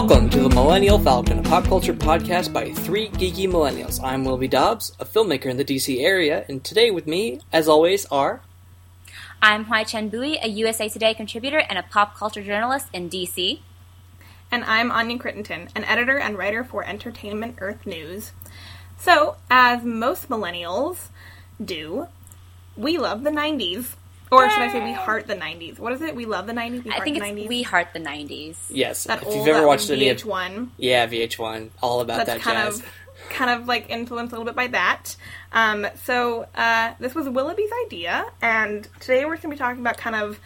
Welcome to the Millennial Falcon, a pop culture podcast by three geeky millennials. I'm Willoughby Dobbs, a filmmaker in the DC area, and today with me, as always, are. I'm Hui Chen Bui, a USA Today contributor and a pop culture journalist in DC. And I'm Anya Crittenton, an editor and writer for Entertainment Earth News. So, as most millennials do, we love the 90s. Or should I say we heart the 90s? What is it? We love the 90s? We I think it's 90s? We Heart the 90s. Yes, that if old you've ever that watched old any. VH1. Yeah, VH1, all about That's that kind jazz. of kind of like influenced a little bit by that. Um, so uh, this was Willoughby's idea, and today we're going to be talking about kind of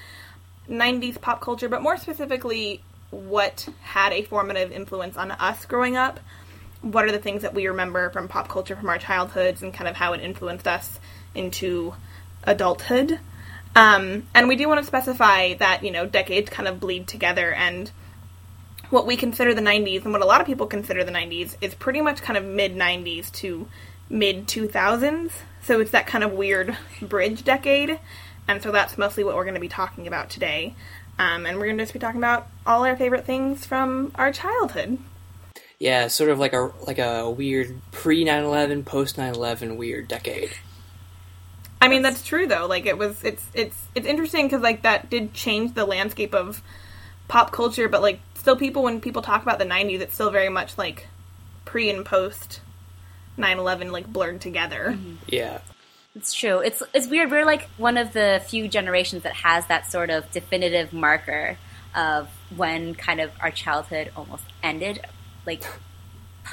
90s pop culture, but more specifically, what had a formative influence on us growing up. What are the things that we remember from pop culture from our childhoods, and kind of how it influenced us into adulthood. Um, and we do want to specify that you know decades kind of bleed together, and what we consider the 90s and what a lot of people consider the 90s is pretty much kind of mid 90s to mid 2000s. So it's that kind of weird bridge decade. And so that's mostly what we're going to be talking about today. Um, and we're going to just be talking about all our favorite things from our childhood. Yeah, sort of like a like a weird pre 9/11, post 9/11 weird decade. I mean that's true though. Like it was it's it's it's interesting cuz like that did change the landscape of pop culture, but like still people when people talk about the 90s it's still very much like pre and post 9/11 like blurred together. Mm-hmm. Yeah, It's true. It's it's weird. We're like one of the few generations that has that sort of definitive marker of when kind of our childhood almost ended. Like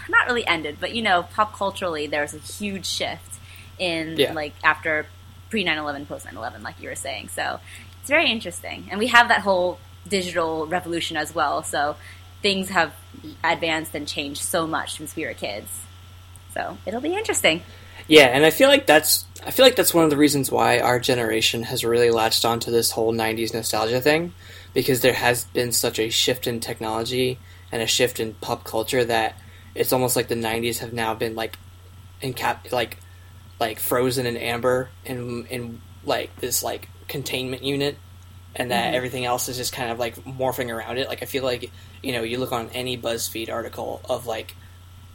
not really ended, but you know, pop culturally there was a huge shift in Yeah. like after pre 9/11, post 9/11 like you were saying. So, it's very interesting. And we have that whole digital revolution as well. So, things have advanced and changed so much since we were kids. So, it'll be interesting. yeah, and I feel like that's I feel like that's one of the reasons why our generation has really latched onto this whole '90s nostalgia thing, because there has been such a shift in technology and a shift in pop culture that it's almost like the '90s have now been like in cap like like frozen in amber in in like this like containment unit and that mm-hmm. everything else is just kind of like morphing around it. Like i feel like you know you look on any buzzfeed article of like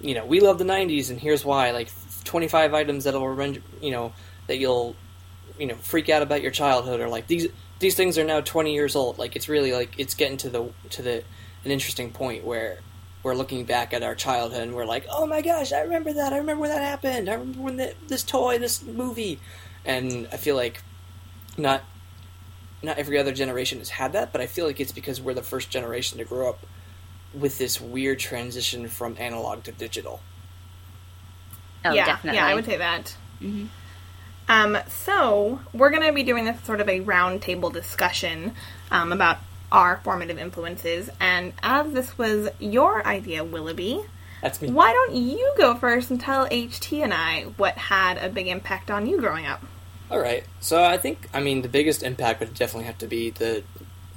you know we love the 90s and here's why like 25 items that'll you know that you'll you know freak out about your childhood or like these these things are now 20 years old. Like it's really like it's getting to the to the an interesting point where we're looking back at our childhood and we're like, oh my gosh, I remember that. I remember when that happened. I remember when the, this toy, this movie, and I feel like not not every other generation has had that, but I feel like it's because we're the first generation to grow up with this weird transition from analog to digital. Oh, yeah, definitely. yeah, I would say that. Mhm. Um, so we're going to be doing this sort of a roundtable discussion um, about our formative influences, and as this was your idea, Willoughby, That's me. why don't you go first and tell HT and I what had a big impact on you growing up? All right. So I think I mean the biggest impact would definitely have to be the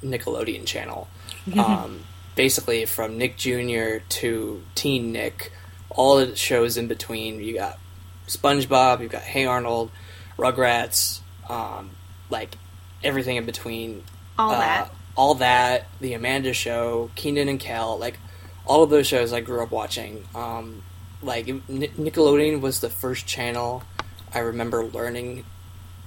Nickelodeon channel. um, basically, from Nick Jr. to Teen Nick, all the shows in between. You got SpongeBob, you've got Hey Arnold, Rugrats, um, like everything in between. All Uh, that. All that, the Amanda Show, Kenan and Kel, like all of those shows I grew up watching. Um, like Nickelodeon was the first channel I remember learning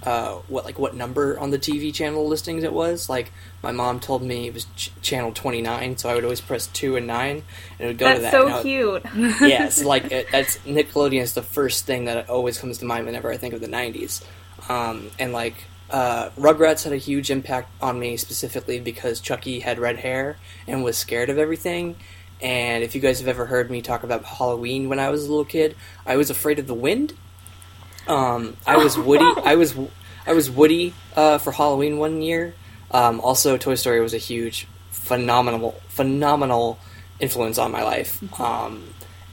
uh, what like what number on the TV channel listings it was. Like my mom told me it was ch- channel twenty nine, so I would always press two and nine, and it would go to that. so would- cute. yes, like it, that's Nickelodeon is the first thing that always comes to mind whenever I think of the '90s, um, and like uh, Rugrats had a huge impact on me specifically because Chuckie had red hair and was scared of everything. And if you guys have ever heard me talk about Halloween when I was a little kid, I was afraid of the wind. Um, I was Woody. I was I was Woody uh, for Halloween one year. Um, also, Toy Story was a huge, phenomenal, phenomenal influence on my life. Um,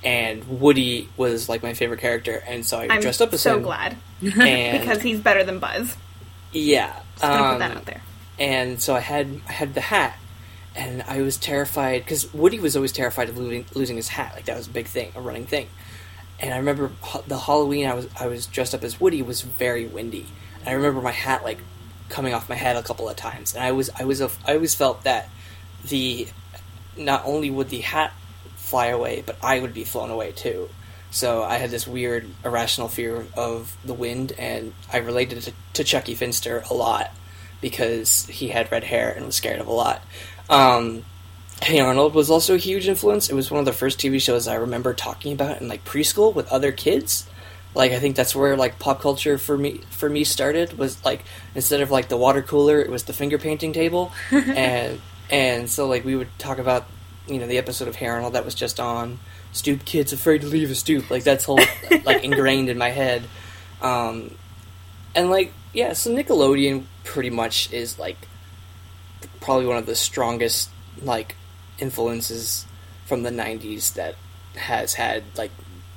and Woody was like my favorite character, and so I I'm dressed up as so him. So glad And because he's better than Buzz. Yeah, gonna put that um, out there. and so I had I had the hat, and I was terrified because Woody was always terrified of losing losing his hat. Like that was a big thing, a running thing. And I remember the Halloween I was I was dressed up as Woody was very windy. And I remember my hat like coming off my head a couple of times, and I was I was a, I always felt that the not only would the hat fly away, but I would be flown away too. So I had this weird irrational fear of the wind, and I related to, to Chuckie Finster a lot because he had red hair and was scared of a lot. Um, Hey Arnold was also a huge influence. It was one of the first TV shows I remember talking about in like preschool with other kids. Like I think that's where like pop culture for me for me started was like instead of like the water cooler, it was the finger painting table, and and so like we would talk about you know the episode of Hey Arnold that was just on. Stoop kids afraid to leave a stoop. Like that's whole like ingrained in my head. Um, and like yeah, so Nickelodeon pretty much is like probably one of the strongest like influences from the 90s that has had like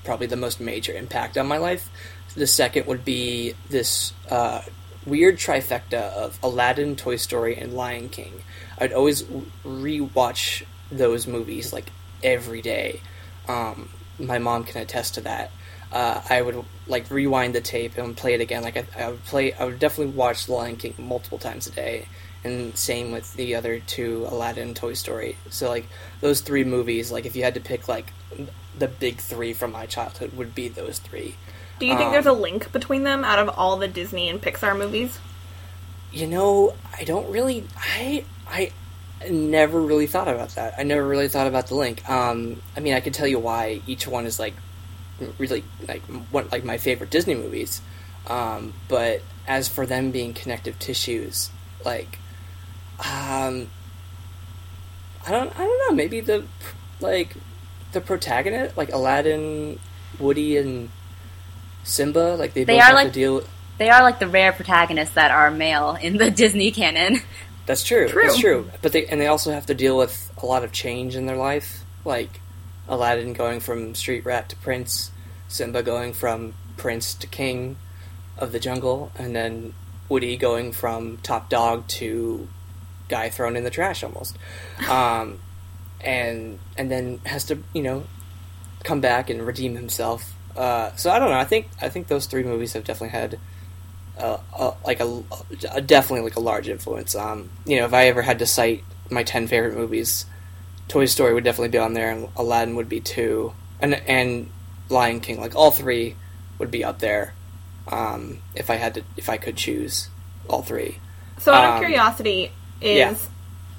probably the most major impact on my life. The second would be this uh, weird trifecta of Aladdin, Toy Story, and Lion King. I'd always rewatch those movies like every day. Um, my mom can attest to that. Uh, I would like rewind the tape and play it again. Like I, I would play, I would definitely watch The Lion King multiple times a day and same with the other two aladdin toy story so like those three movies like if you had to pick like the big three from my childhood would be those three Do you think there's a link between them out of all the Disney and Pixar movies? you know i don't really i i never really thought about that i never really thought about the link um i mean i could tell you why each one is like really like one like my favorite disney movies um but as for them being connective tissues like um, I don't. I don't know. Maybe the like the protagonist, like Aladdin, Woody, and Simba, like they, They both are have like- to deal. With, They are like the rare protagonists that are male in the Disney canon. That's true. True. That's true. But they and they also have to deal with a lot of change in their life, like Aladdin going from street rat to prince, Simba going from prince to king of the jungle, and then Woody going from top dog to guy thrown in the trash almost. Um, and and then has to you know come back and redeem himself. Uh, so I don't know. I think I think those three movies have definitely had uh, uh, like a, a definitely like a large influence. Um, you know, if I ever had to cite my ten favorite movies, Toy Story would definitely be on there, and Aladdin would be two, and and Lion King. Like all three would be up there. Um, if I had to, if I could choose all three. So, out of Um, curiosity, is yeah.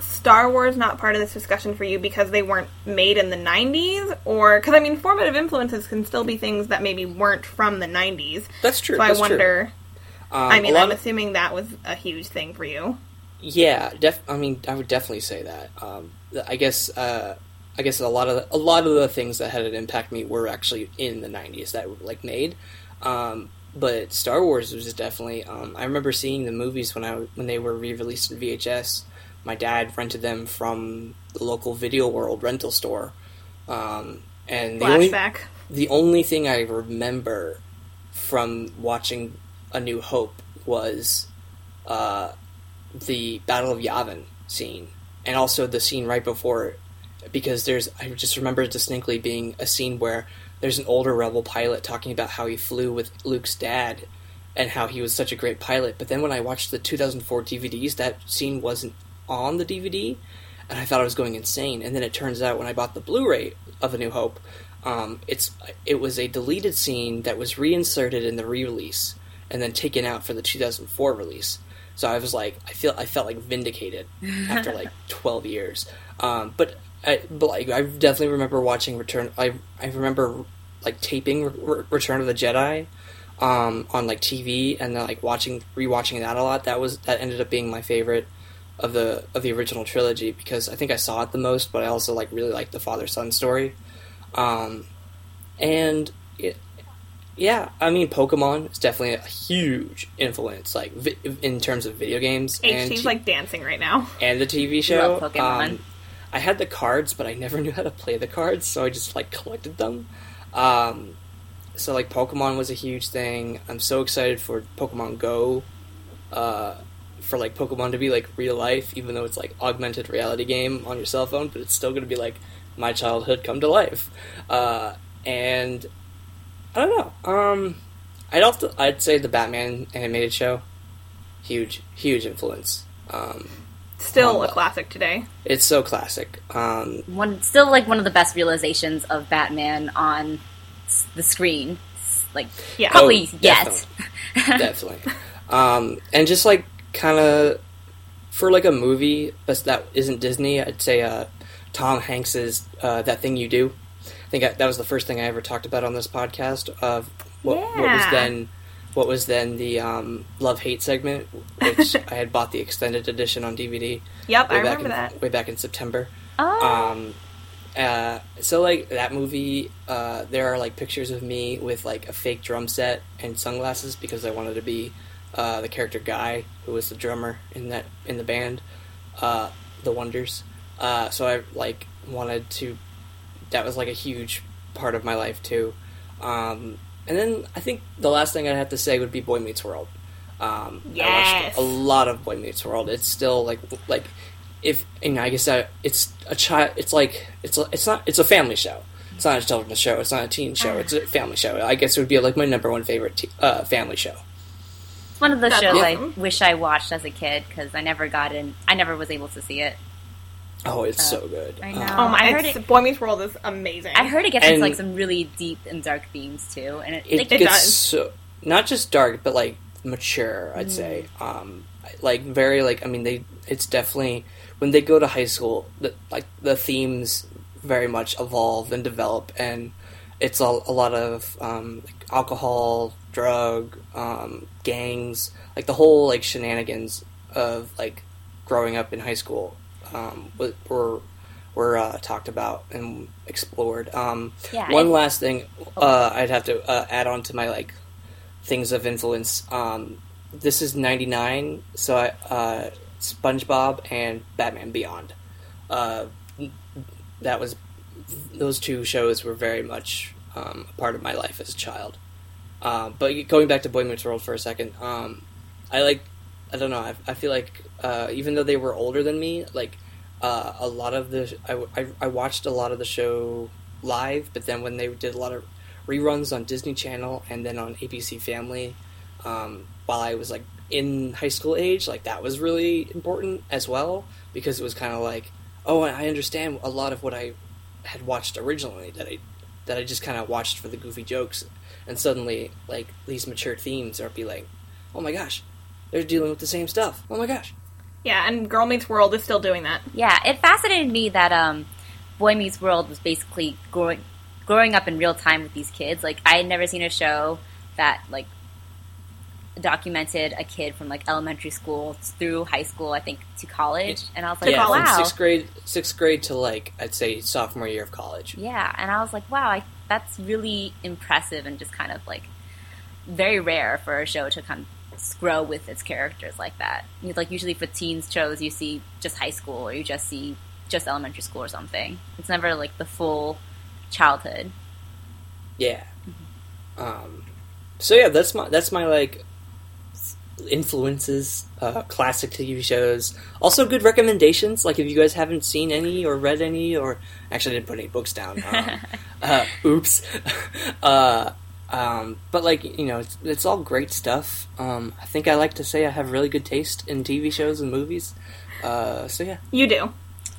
Star Wars not part of this discussion for you because they weren't made in the 90s? Or, because I mean, formative influences can still be things that maybe weren't from the 90s. That's true. So, I wonder. true. Um, I mean, I'm of- assuming that was a huge thing for you. Yeah, def- I mean, I would definitely say that. Um, I guess, uh, I guess a lot of the, a lot of the things that had an impact me were actually in the '90s that were like made. Um, but Star Wars was definitely. Um, I remember seeing the movies when I when they were re-released in VHS. My dad rented them from the local Video World rental store, um, and the only the only thing I remember from watching A New Hope was uh, the Battle of Yavin scene, and also the scene right before because there's I just remember distinctly being a scene where there's an older rebel pilot talking about how he flew with Luke's dad and how he was such a great pilot. But then when I watched the 2004 DVDs, that scene wasn't on the DVD, and I thought I was going insane. And then it turns out when I bought the Blu-ray of A New Hope, um, it's it was a deleted scene that was reinserted in the re-release and then taken out for the 2004 release. So I was like, I feel I felt like vindicated after like 12 years. Um, but I, but like I definitely remember watching Return. I I remember like taping Re- Return of the Jedi um, on like TV and then like watching rewatching that a lot. That was that ended up being my favorite of the of the original trilogy because I think I saw it the most, but I also like really liked the father son story. Um, and it, yeah, I mean Pokemon is definitely a huge influence, like vi- in terms of video games and HT's t- like dancing right now. and the TV show. love Pokemon. Um, I had the cards, but I never knew how to play the cards, so I just like collected them. Um, so like Pokemon was a huge thing. I'm so excited for Pokemon Go, uh, for like Pokemon to be like real life, even though it's like augmented reality game on your cell phone, but it's still going to be like my childhood come to life. Uh, and I don't know. Um, I'd also I'd say the Batman animated show, huge huge influence. Um, Still a classic today. It's so classic. Um, One still like one of the best realizations of Batman on s- the screen. S- Like Yeah. probably Oh, yet. definitely. Um, and just like kind of for like a movie, but that isn't Disney. I'd say uh, Tom Hanks's uh, "That Thing You Do." I think I, that was the first thing I ever talked about on this podcast of what, what was then what was then the um, love hate segment, which I had bought the extended edition on DVD Yep, I way back remember in that. way back in September. oh, Um, uh, so like that movie, uh, there are like pictures of me with like a fake drum set and sunglasses because I wanted to be uh, the character Guy, who was the drummer in that in the band, uh, the Wonders. Uh, so I like wanted to. That was like a huge part of my life too. Um, and then I think the last thing I'd have to say would be Boy Meets World. Um, I Yes. watched a lot of Boy Meets World. It's still like like if and I guess that it's a child. It's like it's it's not it's a family show. It's not a children's show. It's not a teen show. It's a family show. I guess it would be like my number one favorite te- uh, family show. it's one of the That's shows awesome. I wish I watched as a kid because I never got in. I never was able to see it. Oh, it's Uh, so good. I Um, know. Oh my! I heard it- Boy Meets World is amazing. I heard it gets And- into like some really deep and dark themes too, and it, it, like, It gets does. so not just dark, but like mature. I'd say, um, like very like I mean they. It's definitely when they go to high school, the, like the themes very much evolve and develop, and it's a, a lot of um, like alcohol, drug, um, gangs, like the whole like shenanigans of like growing up in high school um, were were uh, talked about and explored. Um, Yeah, one it- last thing uh, I'd have to uh, add on to my like things of influence. Um, this is '99, so I, uh, SpongeBob and Batman Beyond. Uh, that was those two shows were very much um, a part of my life as a child. Um, but going back to Boy Meets World for a second, um, I like I don't know. I, I feel like uh, even though they were older than me, like uh, a lot of the I, I, I watched a lot of the show live, but then when they did a lot of reruns on Disney Channel and then on ABC Family, um, while I was like in high school age, like that was really important as well because it was kind of like, oh, I understand a lot of what I had watched originally that I that I just kind of watched for the goofy jokes, and suddenly like these mature themes are be like, oh my gosh, they're dealing with the same stuff. Oh my gosh. Yeah, and Girl Meets World is still doing that. Yeah, it fascinated me that um, Boy Meets World was basically growing growing up in real time with these kids. Like I had never seen a show that like documented a kid from like elementary school through high school, I think, to college, and I was like, yeah, wow, from sixth grade, sixth grade to like I'd say sophomore year of college. yeah, and I was like, wow, I, that's really impressive and just kind of like very rare for a show to kind of grow with its characters like that. Like usually for teens shows, you see just high school or you just see just elementary school or something. It's never like the full childhood. Yeah. Um, so yeah, that's my that's my like influences, uh, classic TV shows. Also, good recommendations. Like if you guys haven't seen any or read any, or actually I didn't put any books down. Um, uh, oops. uh, um, but like you know, it's, it's all great stuff. Um, I think I like to say I have really good taste in TV shows and movies. Uh, so yeah. You do.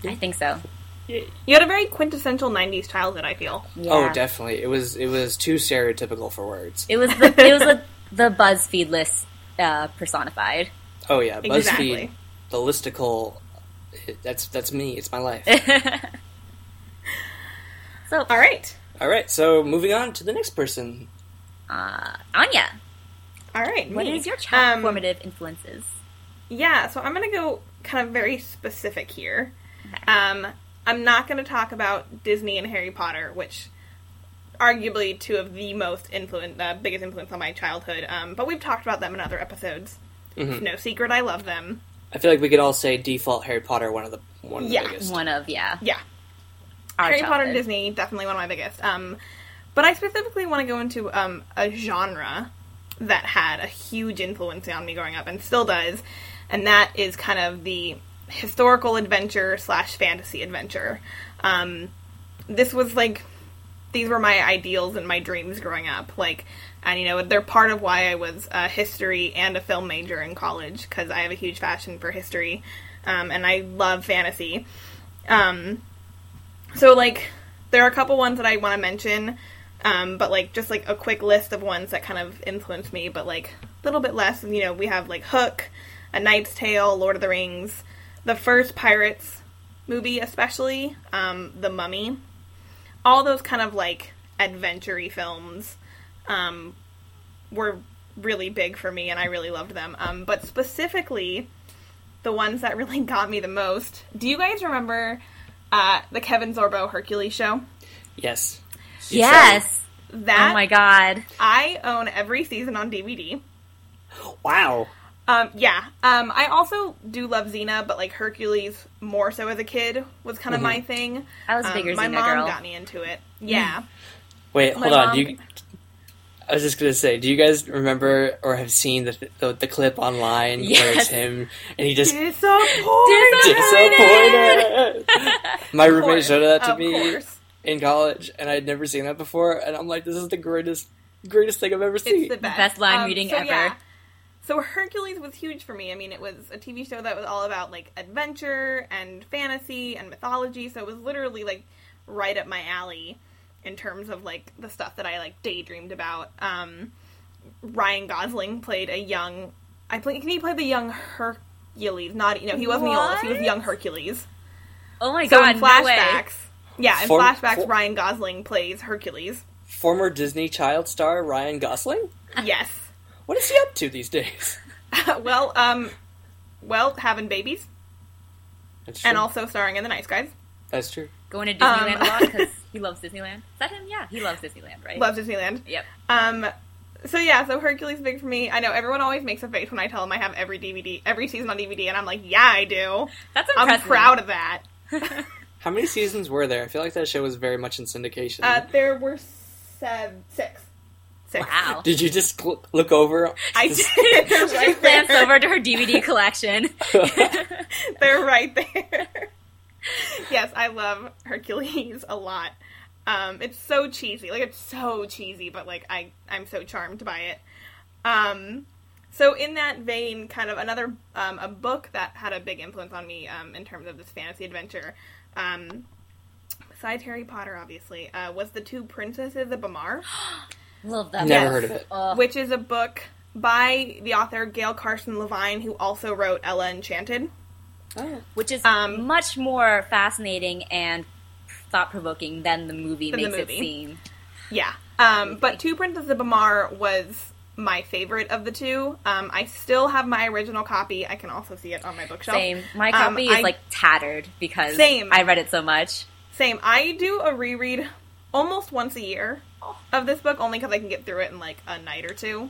I think so. You had a very quintessential '90s childhood. I feel. Yeah. Oh, definitely. It was it was too stereotypical for words. It was the it was the, the BuzzFeed list uh, personified. Oh yeah, BuzzFeed, Exactly. the listicle. That's that's me. It's my life. so, All right. All right, so moving on to the next person. Uh, Anya, All right. what me. is your child Um, formative influences? Yeah, so I'm going to go kind of very specific here. Um, I'm not going to talk about Disney and Harry Potter, which arguably two of the most influence, uh, biggest influence on my childhood. Um, but we've talked about them in other episodes. Mhm. It's no secret I love them. I feel like we could all say default Harry Potter one of the one of the biggest. One of yeah, Yeah, our Harry Potter and. Disney definitely one of my biggest. Um, but I specifically want to go into um, a genre that had a huge influence on me growing up and still does, and that is kind of the historical adventure slash fantasy adventure. Um, this was like these were my ideals and my dreams growing up. Like, and you know, they're part of why I was a history and a film major in college because I have a huge passion for history. um, and I love fantasy. Um, so like, there are a couple ones that I want to mention, um, but like just like a quick list of ones that kind of influenced me, but like a little bit less. You know, we have like Hook, A Knight's Tale, Lord of the Rings, the first Pirates movie, especially um, The Mummy. All those kind of like adventure films um, were really big for me, and I really loved them. Um, but specifically, the ones that really got me the most. Do you guys remember uh, the Kevin Sorbo Hercules show? Yes. Yes. That oh my god. I own every season on DVD. Wow. Um, yeah. Um, I also do love Xena, but like Hercules more so as a kid was kind of my thing. I was a Um, my Xena mom girl. got me into it. Yeah. Wait, My hold on. mom- Do you, I was just gonna say, do you guys remember or have seen the the, the clip online where Yes. it's him and he just Disappointed. disappointed? My roommate showed that to of me course. In college, and I had never seen that before, and I'm like, this is the greatest, greatest thing I've ever seen. It's the best. best line Um, reading so, ever. yeah. So Hercules was huge for me. I mean, it was a TV show that was all about like adventure and fantasy and mythology. So it was literally like right up my alley in terms of like the stuff that I like daydreamed about. Um, Ryan Gosling played a young. I think he played the young Hercules. Not you know he wasn't Iolaus. He was young Hercules. Oh my So god, in no way. flashbacks, yeah, in For- flashbacks, for- Ryan Gosling plays Hercules. Former Disney child star Ryan Gosling. Yes. What is he up to these days? well, um, well, having babies That's true. and also starring in The Nice Guys. That's true. Going to Disneyland Um, a lot because he loves Disneyland. Is that him? Yeah, he loves Disneyland, right? Loves Disneyland. Yep. Um, so yeah, so Hercules is big for me. I know everyone always makes a face when I tell them I have every DVD, every season on DVD, and I'm like, yeah, I do. That's impressive. I'm proud of that. How many seasons were there? I feel like that show was very much in syndication. Uh, there were six. Wow. Did you just cl- look over? I Just- did. They're She right just glanced there. over to her DVD collection. They're right there. yes, I love Hercules a lot. Um, it's so cheesy, like it's so cheesy, but like I, I'm so charmed by it. Um, so in that vein, kind of another um, a book that had a big influence on me um, in terms of this fantasy adventure. Um, besides Harry Potter, obviously, uh, was the Two Princesses of Bamarre, Love that. Never Yes. heard of it. Which is a book by the author Gail Carson Levine, who also wrote Ella Enchanted. Oh. which is um, much more fascinating and thought provoking than the movie Than the makes movie. it seem. Yeah. Um, but Two Princesses of Bamarre was my favorite of the two. Um, I still have my original copy. I can also see it on my bookshelf. Same. My Um, copy is I- like tattered because Same. I read it so much. Same. I do a reread almost once a year of this book, only because I can get through it in like a night or two.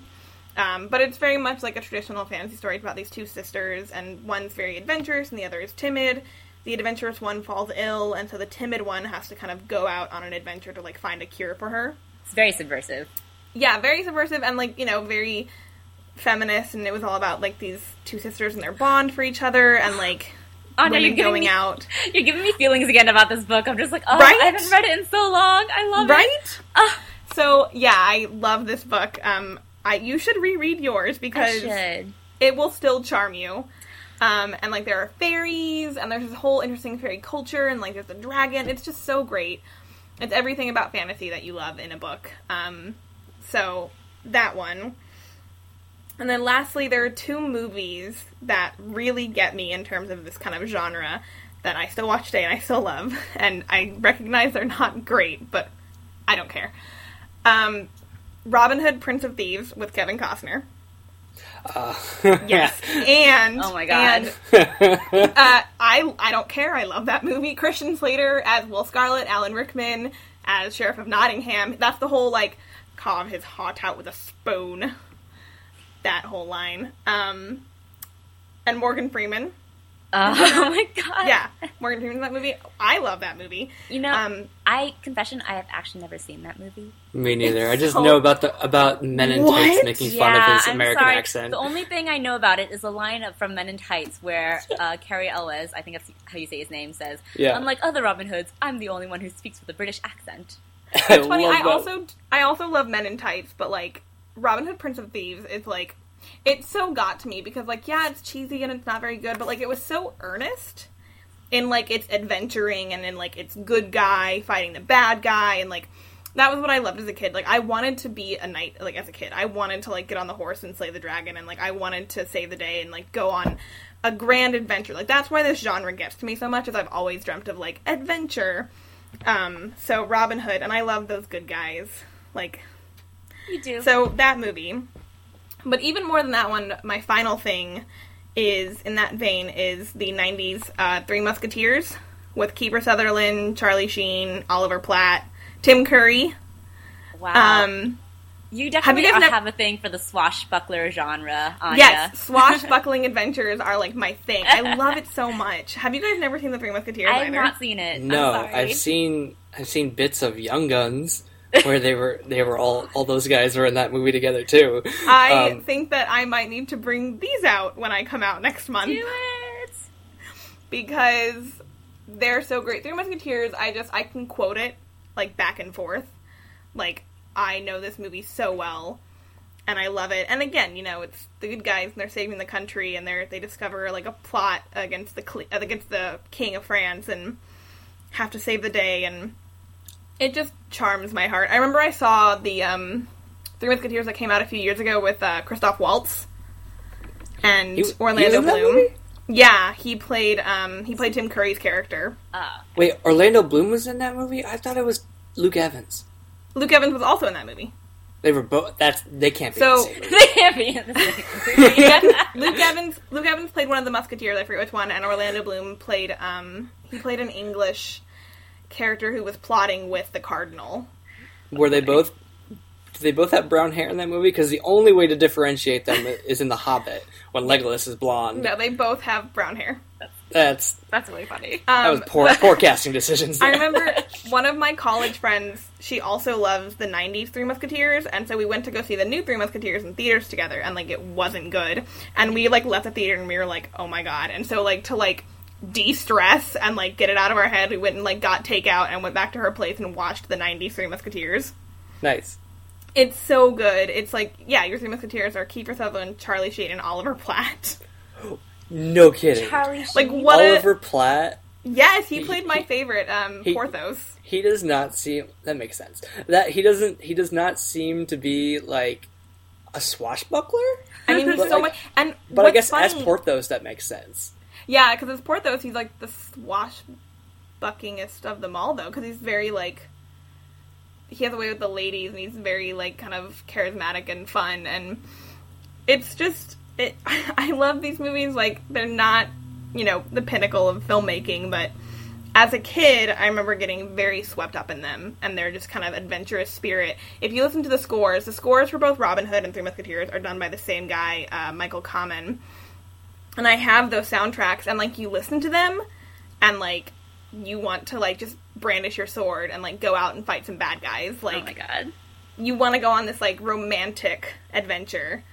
Um, but it's very much like a traditional fantasy story. About these two sisters, and one's very adventurous, and the other is timid. The adventurous one falls ill, and so the timid one has to kind of go out on an adventure to like find a cure for her. It's very subversive. Yeah, very subversive and like you know very feminist, and it was all about like these two sisters and their bond for each other, and like Oh, no, women you're going me, out, You're giving me feelings again about this book. I'm just like, oh, Right? I haven't read it in so long. I love it. right? Ah, So yeah, I love this book. Um, I you should reread yours because it will still charm you. Um, and like there are fairies, and there's this whole interesting fairy culture, and like there's a dragon. It's just so great. It's everything about fantasy that you love in a book. Um, so that one. And then lastly, there are two movies that really get me in terms of this kind of genre that I still watch today and I still love. And I recognize they're not great, but I don't care. Um, Robin Hood, Prince of Thieves with Kevin Costner. Uh, Yes, and Oh my God. and, uh, I I don't care. I love that movie. Christian Slater as Will Scarlet, Alan Rickman as Sheriff of Nottingham. That's the whole like carve his heart out with a spoon. That whole line. Um, and Morgan Freeman. Uh, oh my god. Yeah, Morgan Freeman in that movie. I love that movie. You know, Um, I confession, I have actually never seen that movie. Me neither. I just so- know about the about Men in Tights What? making fun of his I'm American sorry. accent. The only thing I know about it is a line from Men in Tights where uh, Cary Elwes, I think that's how you say his name, says, Yeah. "Unlike other Robin Hoods, I'm the only one who speaks with a British accent." I It's funny. love I that. also I also love Men in Tights, but like Robin Hood, Prince of Thieves is like it so got to me because like yeah it's cheesy and it's not very good but like it was so earnest in like its adventuring and in like its good guy fighting the bad guy and like that was what I loved as a kid. Like I wanted to be a knight like as a kid. I wanted to like get on the horse and slay the dragon and like I wanted to save the day and like go on a grand adventure. Like that's why this genre gets to me so much is I've always dreamt of like adventure. Um so Robin Hood and I love those good guys. Like You do. so that movie. But even more than that one, my final thing is in that vein is the '90s uh, Three Musketeers with Kiefer Sutherland, Charlie Sheen, Oliver Platt, Tim Curry. wow. Um, you definitely guys have, nev- have a thing for the swashbuckler genre, Anya. yes, swashbuckling adventures are like my thing. I love it so much. Have you guys never seen the Three Musketeers? I have not seen it. No, I'm sorry. I've seen I've seen bits of Young Guns where they were they were all all those guys were in that movie together too. I Um, think that I might need to bring these out when I come out next month. Do it. because they're so great. Three Musketeers, I just I can quote it like back and forth. Like I know this movie so well and I love it. And again, you know, it's the good guys and they're saving the country and they're they discover like a plot against the uh, against the king of France and have to save the day and it just charms my heart. I remember I saw the um Three Musketeers that came out a few years ago with uh, Christoph Waltz and He- he Orlando in Bloom. Yeah, he played um he played Tim Curry's character. Oh. Wait, Orlando Bloom was in that movie? I thought it was Luke Evans. Luke Evans was also in that movie. They were both. That's they can't be So- the same movie. they can't be in the same movie. Luke Evans Luke Evans played one of the Musketeers, I forget which one, and Orlando Bloom played um he played an English character who was plotting with the Cardinal. Were they both? Did they both have brown hair in that movie? Because the only way to differentiate them is in The Hobbit when Legolas is blonde. No, they both have brown hair. That's That's that's really funny. that was Um, poor poor casting decisions. I remember one of my college friends, she also loves the 90s Three Musketeers, and so we went to go see the new Three Musketeers in theaters together, and like it wasn't good. And we like left the theater and we were like, oh my god. And so like to like de stress and like get it out of our head, we went and like got takeout and went back to her place and watched the 90s Three Musketeers. nice. It's so good. It's like, yeah, your Three Musketeers are Kiefer Sutherland, Charlie Sheen, and Oliver Platt. No kidding. Charlie Like, Sheen. what a- Oliver Platt. Yes, he He- played my favorite, um, he- Porthos. He does not seem. That makes sense. That he doesn't. He does not seem to be like a swashbuckler. I mean, he's But, so like- much. And But I what's guess as Porthos, that makes sense. Yeah, because as Porthos, he's like the swashbuckingest of them all, though, because he's very like he has a way with the ladies, and he's very like kind of charismatic and fun, and it's just it. I love these movies. Like they're not, you know, the pinnacle of filmmaking, but as a kid, I remember getting very swept up in them, and they're just kind of adventurous spirit. If you listen to the scores, the scores for both Robin Hood and Three Musketeers are done by the same guy, uh, Michael Kamen. and I have those soundtracks, and like you listen to them, and like you want to like just brandish your sword and like go out and fight some bad guys. Like, oh Like my god. you want to go on this like romantic adventure,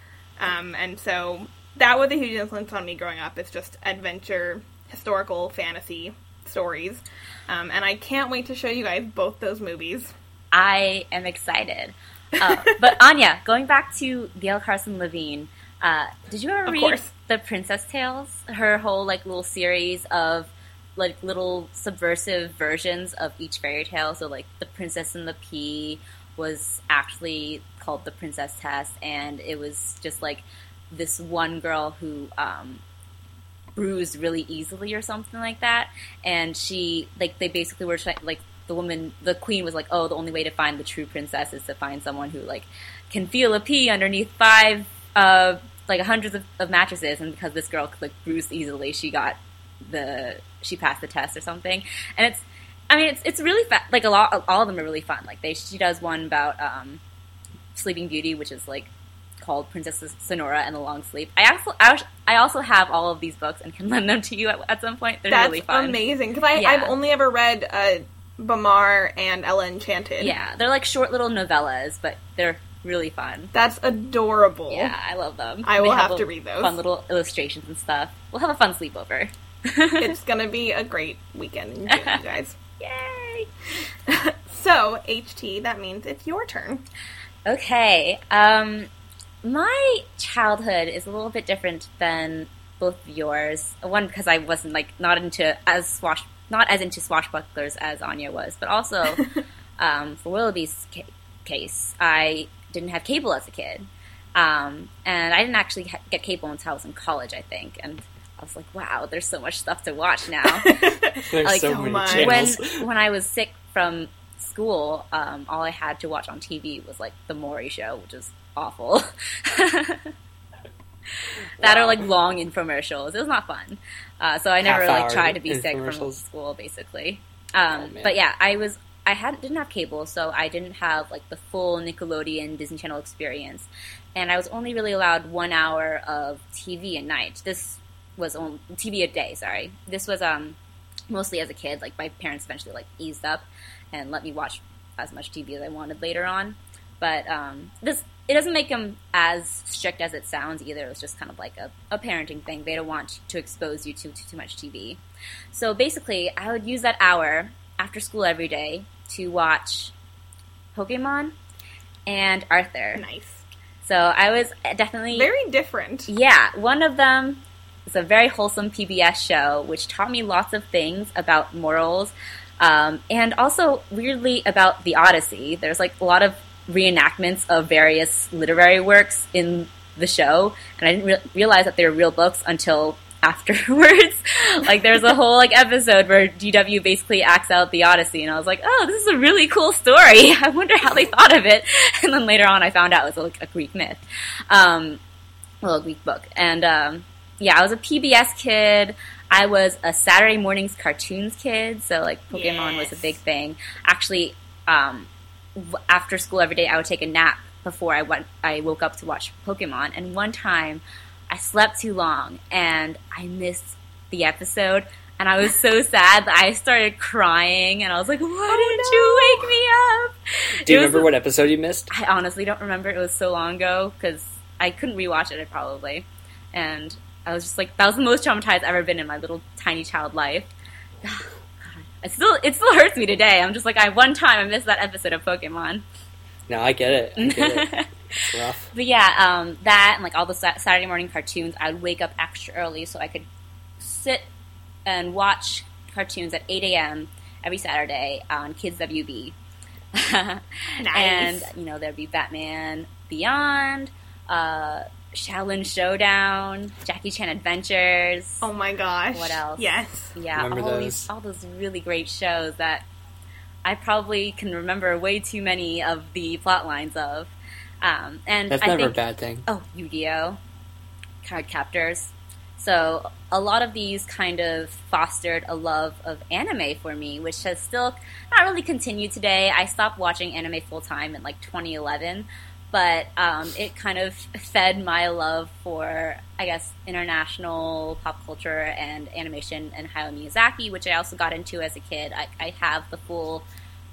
um, and so that was a huge influence on me growing up. It's just adventure, historical fantasy stories, um, and I can't wait to show you guys both those movies. I am excited. Uh, but Anya, going back to Gail Carson Levine, uh, did you ever Of read course. the Princess Tales? Her whole like little series of like little subversive versions of each fairy tale. So like the Princess and the Pea was actually called the Princess Test, and it was just like this one girl who um, bruised really easily or something like that. And she, like, they basically were like, the woman, the queen was like, oh, the only way to find the true princess is to find someone who, like, can feel a pee underneath five, uh, like, hundreds of, of mattresses. And because this girl could, like, bruised easily, she got the, she passed the test or something. And it's, I mean, it's, it's really fa- like, a lot, all of them are really fun. Like, they, she does one about, um, Sleeping Beauty, which is, like, called Princess Sonora and the Long Sleep. I also I also have all of these books and can lend them to you at, at some point. They're That's really fun. amazing because I Yeah. I've only ever read uh, Bamarre and Ella Enchanted. Yeah, they're like short little novellas, but they're really fun. that's adorable. Yeah, I love them. I They will have a- to read those. Fun little illustrations and stuff. We'll have a fun sleepover. it's gonna be a great weekend, June, you guys. Yay! So HT, that means it's your turn. Okay. Um, my childhood is a little bit different than both of yours. One because I wasn't like not into as swash not as into swashbucklers as Anya was, but also um, for Willoughby's ca- case, I didn't have cable as a kid, um, and I didn't actually ha- get cable until I was in college, I think, and. I was like, "Wow, there's so much stuff to watch now." There's Like, so so many when channels. when I was sick from school, um, all I had to watch on TV was like the Maury Show, which is awful. that Wow. are like long infomercials. It was not fun. Uh, so I never like tried to be sick from school, basically. Oh, Um, man. but yeah, I was I had didn't have cable, so I didn't have like the full Nickelodeon Disney Channel experience, and I was only really allowed one hour of TV a night. This was on TV a day. Sorry, this was um mostly as a kid. Like my parents eventually like eased up and let me watch as much TV as I wanted later on. But um, this it doesn't make them as strict as it sounds either. It's just kind of like a, a parenting thing. They don't want to expose you to, to too much TV. So basically, I would use that hour after school every day to watch Pokemon and Arthur. nice. So I was definitely Very different. yeah, one of them is a very wholesome PBS show, which taught me lots of things about morals, um, and also weirdly about the Odyssey. There's like a lot of reenactments of various literary works in the show, and I didn't re- realize that they were real books until afterwards. like there's a whole like episode where DW basically acts out the Odyssey, and I was like, oh, this is a really cool story. I wonder how they thought of it. And then later on, I found out it was like a Greek myth. Um, a Greek book. And um, yeah, I was a PBS kid. I was a Saturday mornings cartoons kid, so like Pokemon was a big thing. Actually, um, after school every day, I would take a nap before I went. I woke up to watch Pokemon. And one time, I slept too long and I missed the episode. And I was so sad that I started crying, and I was like, "Why didn't you wake me up?" Do you It was remember what episode you missed? I honestly don't remember. It was so long ago because I couldn't rewatch it probably, and I was just like, that was the most traumatized I've ever been in my little tiny child life. God, it still it still hurts me today. I'm just like, I one time I missed that episode of Pokemon. No, I get it. I get it. It's rough. But yeah, um, that and like all the Sa- Saturday morning cartoons, I would wake up extra early so I could sit and watch cartoons at 8 a.m. every Saturday on Kids WB. nice. And you know there'd be Batman Beyond, uh, Xiaolin Showdown, Jackie Chan Adventures. Oh my gosh. What else? Yes. yeah, Remember all those. these all those really great shows that I probably can remember way too many of the plot lines of. Um, and That's I never think, a bad thing. Oh, Yu-Gi-Oh, card captors. So a lot of these kind of fostered a love of anime for me, which has still not really continued today. I stopped watching anime full time in like 2011, but um, it kind of fed my love for, I guess, international pop culture and animation and Hayao Miyazaki, which I also got into as a kid. I, I have the full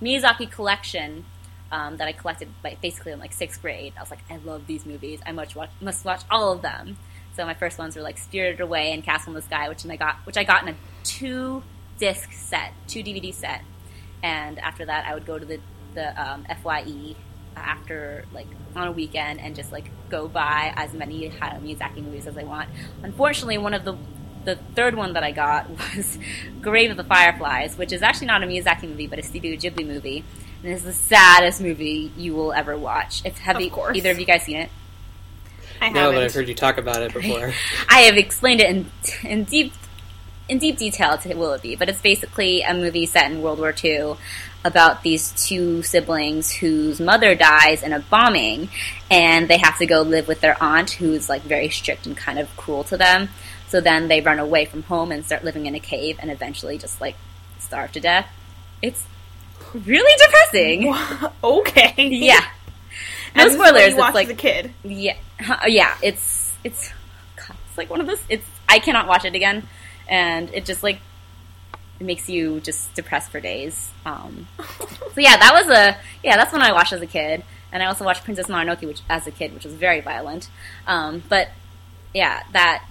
Miyazaki collection um, that I collected like basically in like sixth grade. I was like, I love these movies. I must watch, must watch all of them. So my first ones were like Spirited Away and Castle in the Sky, which I got, which I got in a two disc set, two DVD set. And after that, I would go to the the um, Fye after like on a weekend and just like go buy as many Hayao Miyazaki movies as I want. Unfortunately, one of the the third one that I got was Grave of the Fireflies, which is actually not a Miyazaki movie, but a Studio Ghibli movie, and it's the saddest movie you will ever watch. If have Of you, course. either of you guys seen it? I No, haven't. but I've heard you talk about it before. I have explained it in in deep in deep detail to Willoughby, but it's basically a movie set in World War II about these two siblings whose mother dies in a bombing, and they have to go live with their aunt, who's like very strict and kind of cruel to them. So then they run away from home and start living in a cave, and eventually just like starve to death. It's really depressing. okay. Yeah. No And this is what spoilers. It's like a kid. yeah, yeah. It's it's God, it's like one of those. It's I cannot watch it again, and it just like it makes you just depressed for days. Um, so yeah, that was a yeah. That's when I watched as a kid, and I also watched Princess Mononoke, which as a kid, which was very violent. Um, but yeah, that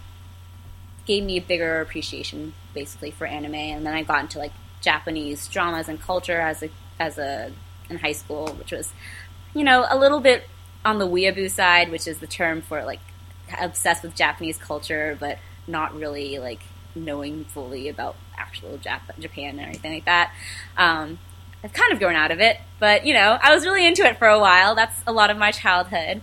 gave me a bigger appreciation basically for anime, and then I got into like Japanese dramas and culture as a as a in high school, which was you know a little bit on the weeaboo side, which is the term for like obsessed with Japanese culture, but not really like knowing fully about actual Jap- Japan and everything like that. Um, I've kind of grown out of it, but you know, I was really into it for a while. That's a lot of my childhood.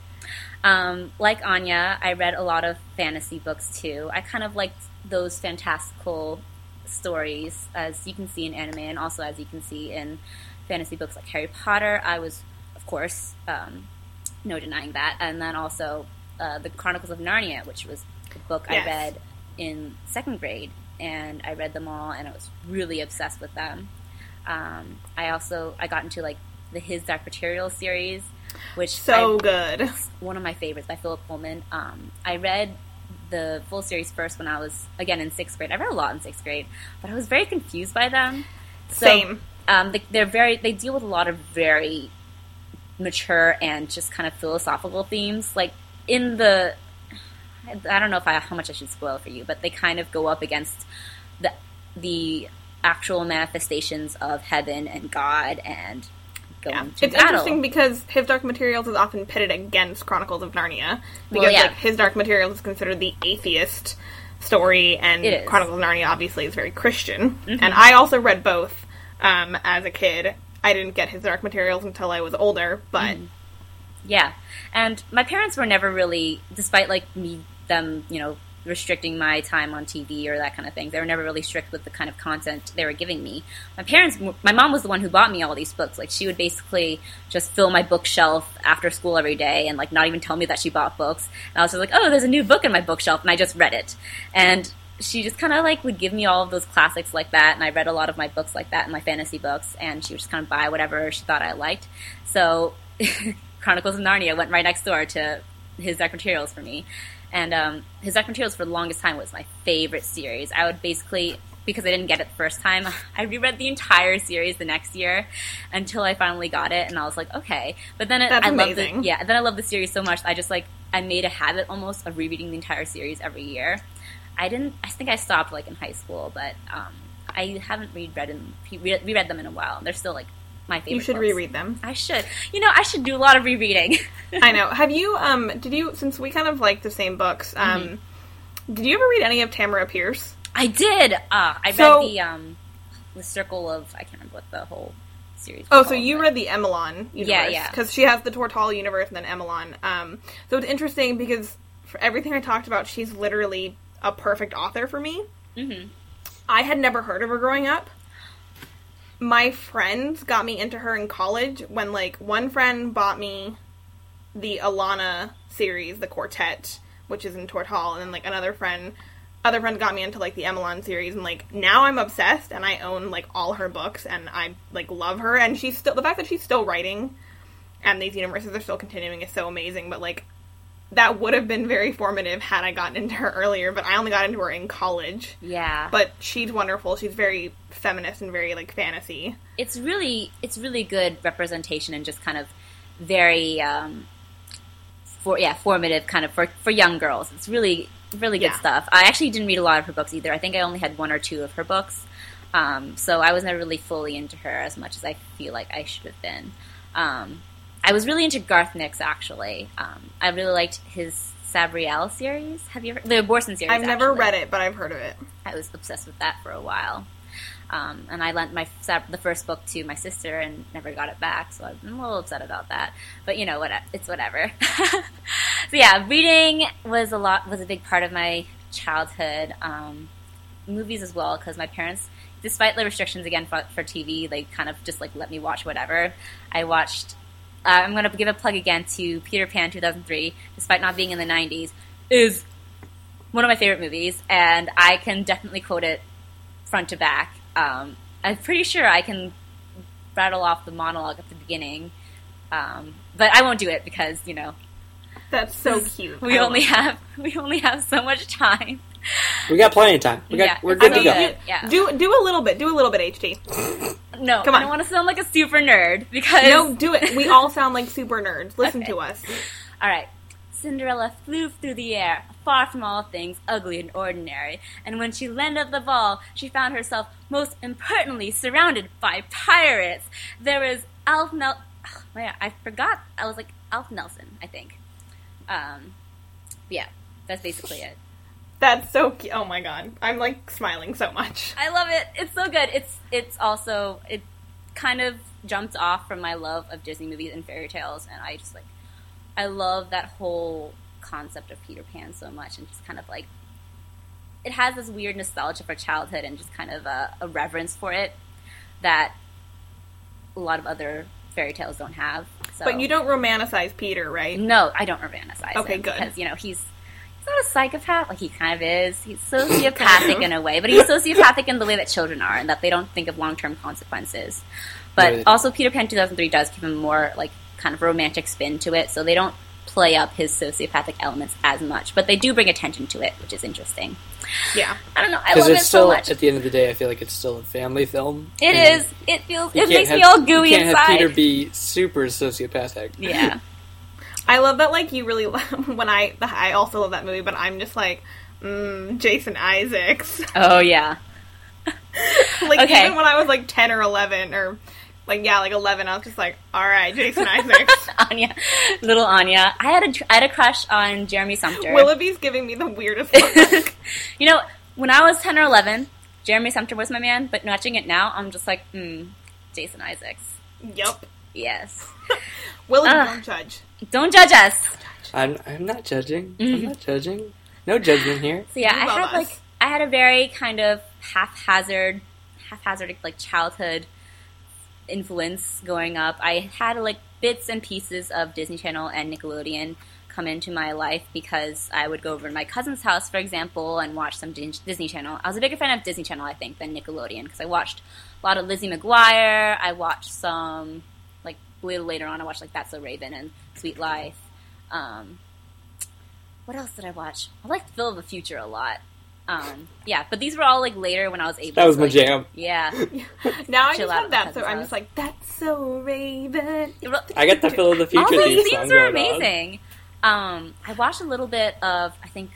Um, like Anya, I read a lot of fantasy books too. I kind of liked those fantastical stories, as you can see in anime, and also as you can see in fantasy books like Harry Potter. I was, of course, um, no denying that. And then also uh, the Chronicles of Narnia, which was a book Yes. I read in second grade, and I read them all, and I was really obsessed with them. Um, I also I got into like the His Dark Materials series, which So I- good. one of my favorites by Philip Pullman. Um, I read the full series first when I was again in sixth grade. I read a lot in sixth grade, but I was very confused by them. So, Same. Um, they, they're very they deal with a lot of very mature and just kind of philosophical themes. Like in the, I don't know if I how much I should spoil for you, but they kind of go up against the the actual manifestations of heaven and God and going Yeah. to It's battle. interesting because His Dark Materials is often pitted against Chronicles of Narnia because Well, yeah. like His Dark Materials is considered the atheist story, and. Mm-hmm. Chronicles of Narnia obviously is very Christian. And I also read both um, as a kid. I didn't get His Dark Materials until I was older, but Mm-hmm. Yeah, and my parents were never really, despite like me them, you know, restricting my time on TV or that kind of thing. They were never really strict with the kind of content they were giving me. My parents, my mom was the one who bought me all these books. Like she would basically just fill my bookshelf after school every day and like not even tell me that she bought books. And I was just like, oh, there's a new book in my bookshelf, and I just read it. And she just kind of like would give me all of those classics like that, and I read a lot of my books like that, and my fantasy books, and she would just kind of buy whatever she thought I liked. So Chronicles of Narnia went right next door to his Dark Materials for me. And um, his Dark Materials for the longest time was my favorite series. I would basically, because I didn't get it the first time, I reread the entire series the next year until I finally got it, and I was like, okay. But then it, I loved it. Yeah, then I loved the series so much. I just like I made a habit almost of rereading the entire series every year. I didn't. I think I stopped like in high school, but um, I haven't reread them, reread them in a while. They're still like my favorite. you should books. reread them. I should. You know, I should do a lot of rereading. I know. Have you? Um, did you? Since we kind of like the same books, um, Mm-hmm. did you ever read any of Tamora Pierce? I did. Uh, I So- read the um, the Circle of. I can't remember what the whole series. Oh, was so you but- read the Emelan universe? Yeah, yeah. Because she has the Tortall universe and then Emelan. Um, so it's interesting because for everything I talked about, she's literally a perfect author for me. Mhm. I had never heard of her growing up. My friends got me into her in college when, like, one friend bought me the Alanna series, the Quartet, which is in Tortall, and then like another friend, other friend got me into like the Emelan series, and like now I'm obsessed, and I own like all her books, and I like love her, and she's still the fact that she's still writing, and these universes are still continuing is so amazing. But like that would have been very formative had I gotten into her earlier, but I only got into her in college. Yeah, But she's wonderful. She's very feminist and very like fantasy. it's really it's really good representation and just kind of very um, for yeah formative kind of for for young girls. It's really really good Yeah. stuff. I actually didn't read a lot of her books either. I think I only had one or two of her books, um, so I was never really fully into her as much as I feel like I should have been. Um, I was really into Garth Nix actually. Um, I really liked his Sabriel series. Have you heard the Abhorsen series? I've never actually. read it, but I've heard of it. I was obsessed with that for a while. Um, and I lent my the first book to my sister and never got it back, so I'm a little upset about that. But you know what? It's whatever. so yeah, reading was a lot was a big part of my childhood. Um, movies as well because my parents, despite the restrictions again for, for TV, they kind of just like let me watch whatever. I watched. Uh, I'm going to give a plug again to Peter Pan 2003, despite not being in the 90s, is one of my favorite movies, and I can definitely quote it front to back. Um, I'm pretty sure I can rattle off the monologue at the beginning, um, but I won't do it because you know That's so cute. we I only have we only have so much time. We got plenty of time. We got, Yeah, we're good I to go. you- Yeah. Do do a little bit. Do a little bit, HT. No, Come I on. don't want to sound like a super nerd because No, do it. We all sound like super nerds. Listen Okay. to us. All right. Cinderella flew through the air, far from all things ugly and ordinary, and when she landed the ball, she found herself most impertinently surrounded by pirates. There was Alf Mel. Oh, man, I forgot. I was like Alf Nelson, I think. Um, yeah, that's basically it. That's so cute. Oh my god. I'm like smiling so much. I love it. It's so good. It's it's also it kind of jumped off from my love of Disney movies and fairy tales, and I just like I love that whole concept of Peter Pan so much, and just kind of like it has this weird nostalgia for childhood and just kind of a, a reverence for it that a lot of other fairy tales don't have. So. But you don't romanticize Peter, right? No, I don't romanticize Okay, him good. because you know he's he's not a psychopath. Like he kind of is. He's sociopathic in a way, but he's sociopathic in the way that children are, and that they don't think of long term consequences. But Right. also, Peter Pan 2003 does give him more like kind of romantic spin to it, so they don't play up his sociopathic elements as much, but they do bring attention to it, which is interesting. Yeah. I don't know. I love it still so much. at the end of the day, I feel like it's still a family film. It is. It feels. It makes have- me all gooey You can't inside. have Peter be super sociopathic. yeah. I love that like you really when I I also love that movie, but I'm just like mm, Jason Isaacs. Oh yeah. like Okay. even when I was like 10 or 11 or like yeah, like 11, I was just like, "All right, Jason Isaacs." Anya, little Anya. I had a I had a crush on Jeremy Sumpter. Willoughby's giving me the weirdest look. you know, when I was ten or eleven, Jeremy Sumpter was my man. But watching it now, I'm just like, hmm, Jason Isaacs. Yep. Yes. Willoughby, Ugh. don't judge. Don't judge us. I'm, I'm not judging. I'm mm-hmm. not judging. No judgment here. So yeah, You I love had us. like I had a very kind of haphazard, haphazard like childhood influence going up. I had like bits and pieces of Disney Channel and Nickelodeon come into my life because I would go over to my cousin's house, for example, and watch some Dis- Disney Channel. I was a bigger fan of Disney Channel, I think, than Nickelodeon because I watched a lot of Lizzie McGuire. I watched some like a little later on. I watched like That's So Raven and Suite Life. Um, what else did I watch? I liked Phil of the Future a lot. Um, yeah, but these were all like later when I was able. That was to, my like- jam. Yeah, Now I just out have that, so I'm just like, "That's so Raven." I got the Phil of the all Future these theme song are amazing. Um, I watched a little bit of I think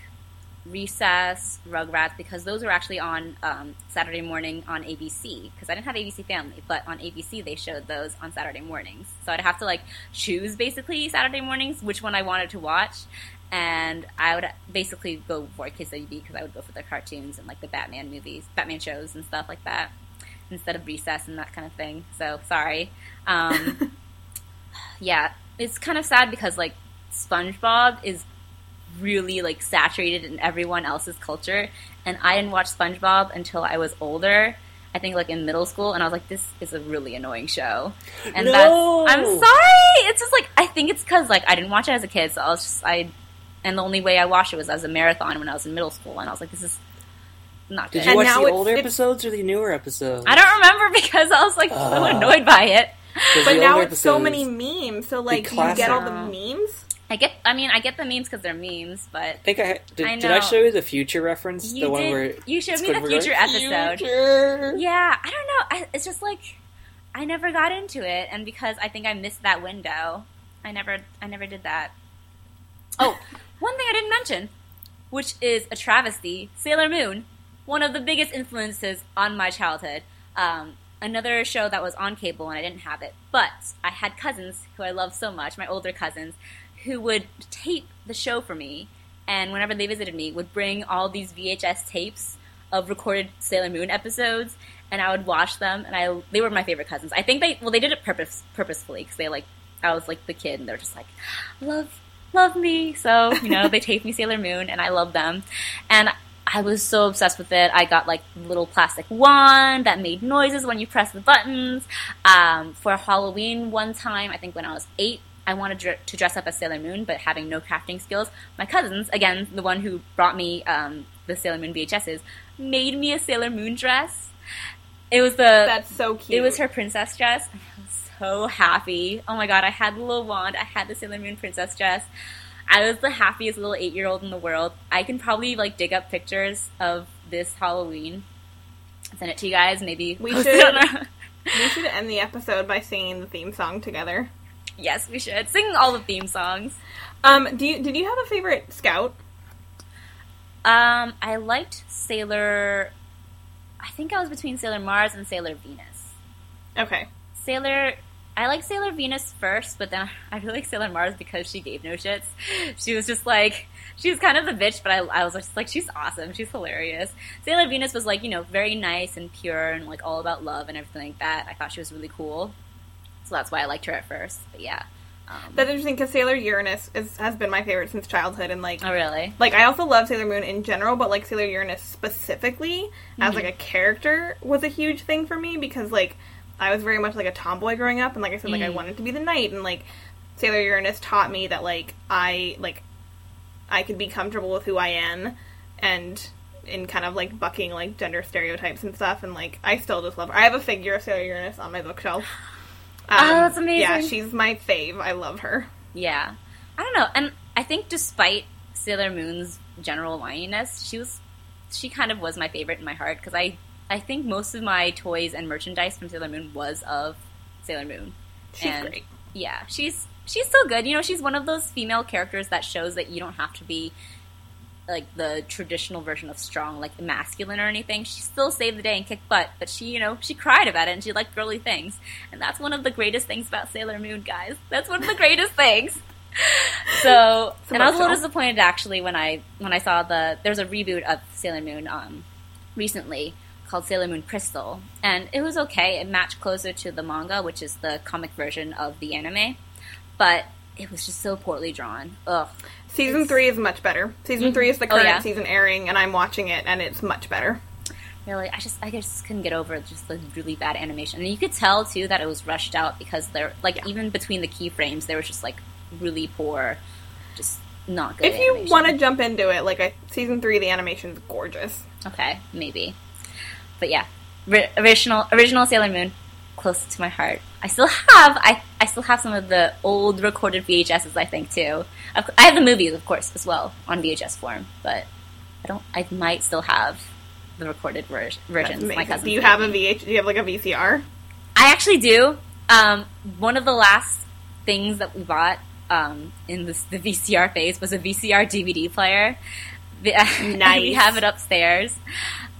Recess, Rugrats because those were actually on um, Saturday morning on ABC because I didn't have ABC Family, but on ABC they showed those on Saturday mornings. So I'd have to like choose basically Saturday mornings which one I wanted to watch, and I would basically go for Kids WB because I would go for the cartoons and like the Batman movies, Batman shows and stuff like that instead of Recess and that kind of thing. So sorry. Um, yeah, it's kind of sad because like SpongeBob is really like saturated in everyone else's culture, and I didn't watch SpongeBob until I was older. I think like in middle school, and I was like, "This is a really annoying show." And No! that's I'm sorry. It's just like I think it's because like I didn't watch it as a kid, so I was just I, and the only way I watched it was as a marathon when I was in middle school, and I was like, "This is not Did you And watch now the it's- older it's- episodes or the newer episodes? I don't remember because I was like so Ah. annoyed by it. But now older it's so many memes. So like, do you get all the Uh, memes? I get, I mean, I get the memes because they're memes, but I think I did. I did I show you the future reference? you the one where you showed me the future episode. "Future." Yeah, I don't know. I, it's just like I never got into it, and because I think I missed that window, I never, I never did that. Oh, one thing I didn't mention, which is a travesty: Sailor Moon, one of the biggest influences on my childhood. Um, another show that was on cable, and I didn't have it, but I had cousins who I love so much, my older cousins, who would tape the show for me, and whenever they visited me, would bring all these VHS tapes of recorded Sailor Moon episodes, and I would watch them, and I they were my favorite cousins. I think they well they did it purpose purposefully because they like I was like the kid, and they're just like love love me, so you know they taped me Sailor Moon, and I love them, and. I was so obsessed with it. I got like little plastic wand that made noises when you press the buttons. Um, for Halloween one time, I think when I was eight, I wanted to dress up as Sailor Moon, but having no crafting skills. My cousins, again, the one who brought me um, the Sailor Moon VHSs, made me a Sailor Moon dress. It was the That's so cute. it was her princess dress. I was so happy. Oh my god, I had the little wand. I had the Sailor Moon princess dress. I was the happiest little eight year old in the world. I can probably like dig up pictures of this Halloween. Send it to you guys. Maybe We should. it on our- We should end the episode by singing the theme song together. Yes, we should sing all the theme songs. Um, do you did you have a favorite scout? Um, I liked Sailor. I think I was between Sailor Mars and Sailor Venus. Okay. Sailor, I like Sailor Venus first, but then I really like Sailor Mars because she gave no shits. She was just like she was kind of the bitch, but I, I was just like she's awesome, she's hilarious. Sailor Venus was like you know very nice and pure and like all about love and everything like that. I thought she was really cool, so that's why I liked her at first. But yeah, um, That's interesting because Sailor Uranus is, has been my favorite since childhood, and like, oh really? like I also love Sailor Moon in general, but like Sailor Uranus specifically as like a character was a huge thing for me because like I was very much like a tomboy growing up, and like I said, like I wanted to be the knight, and like Sailor Uranus taught me that like I like I could be comfortable with who I am, and in kind of like bucking like gender stereotypes and stuff, and like I still just love her. I have a figure of Sailor Uranus on my bookshelf. Um, Oh, that's amazing. Yeah, she's my fave. I love her. Yeah. I don't know. And I think despite Sailor Moon's general whininess, she was she kind of was my favorite in my heart because I I think most of my toys and merchandise from Sailor Moon was of Sailor Moon. She's And, great. Yeah, she's she's so good. You know, she's one of those female characters that shows that you don't have to be like the traditional version of strong, like masculine or anything. She still saved the day and kicked butt, but she, you know, she cried about it and she liked girly things. And that's one of the greatest things about Sailor Moon, guys. That's one of the greatest things. So, It's and I was a little disappointed actually when I when I saw the there's a reboot of Sailor Moon um recently called Sailor Moon Crystal, and it was okay. It matched closer to the manga, which is the comic version of the anime, but it was just so poorly drawn. Ugh. Season three is much better. Season mm-hmm. three is the Oh, current yeah? season airing, and I'm watching it, and it's much better. Really, I just I just couldn't get over just the really bad animation, and you could tell too that it was rushed out because they're like Yeah. even between the keyframes there was just like really poor, just not good. If you want to jump into it, like I, season three, the animation's gorgeous. Okay, maybe. But yeah, ri- original original Sailor Moon, close to my heart. I still have I, I still have some of the old recorded VHSs. I think too. Cou- I have the movies, of course, as well on VHS form. But I don't. I might still have the recorded ver- versions. My cousin. Do you have a VH? Do you have like a VCR? I actually do. Um, one of the last things that we bought um, in this, the VCR phase was a VCR DVD player. The- we have it upstairs.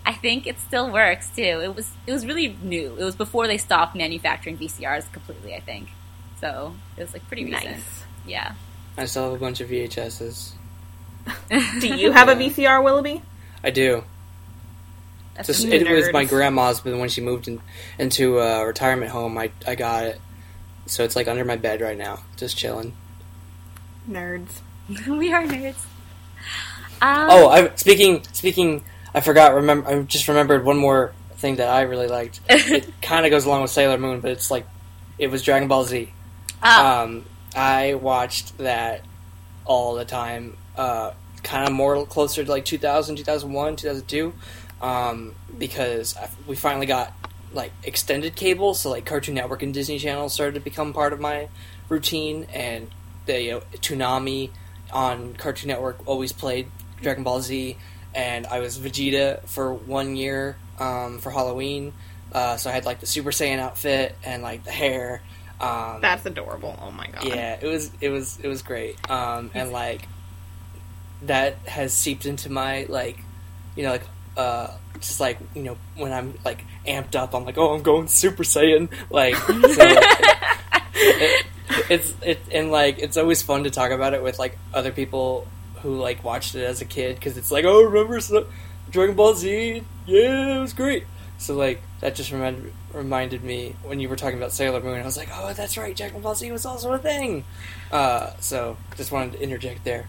I think it still works too. It was it was really new. It was before they stopped manufacturing VCRs completely. I think so. It was like pretty recent. Nice. Yeah. I still have a bunch of VHSs. Do you have a VCR, Willoughby? I do. That's Just amazing. it was my grandma's, but when she moved in, into a retirement home, I I got it. So it's like under my bed right now, just chilling. Nerds. we are nerds. Um, Oh, I speaking speaking. I forgot. Remember, I just remembered one more thing that I really liked. It kind of goes along with Sailor Moon, but it's like it was Dragon Ball Z. oh, Um, I watched that all the time. Uh, kind of more closer to like 2000, 2001, 2002, um, because I, we finally got like extended cable, so like Cartoon Network and Disney Channel started to become part of my routine, and the you know, Toonami on Cartoon Network always played Dragon Ball Z, and I was Vegeta for one year um, for Halloween. Uh, so I had like the Super Saiyan outfit and like the hair. Um, That's adorable. Oh my god. yeah, it was it was it was great. Um, and like that has seeped into my like you know like uh just like you know when I'm like amped up, I'm like oh I'm going Super Saiyan like so it, it's it and like it's always fun to talk about it with like other people who like watched it as a kid because it's like oh remember so- Dragon Ball Z yeah it was great so like that just reminded reminded me when you were talking about Sailor Moon I was like oh that's right Dragon Ball Z was also a thing uh, so just wanted to interject there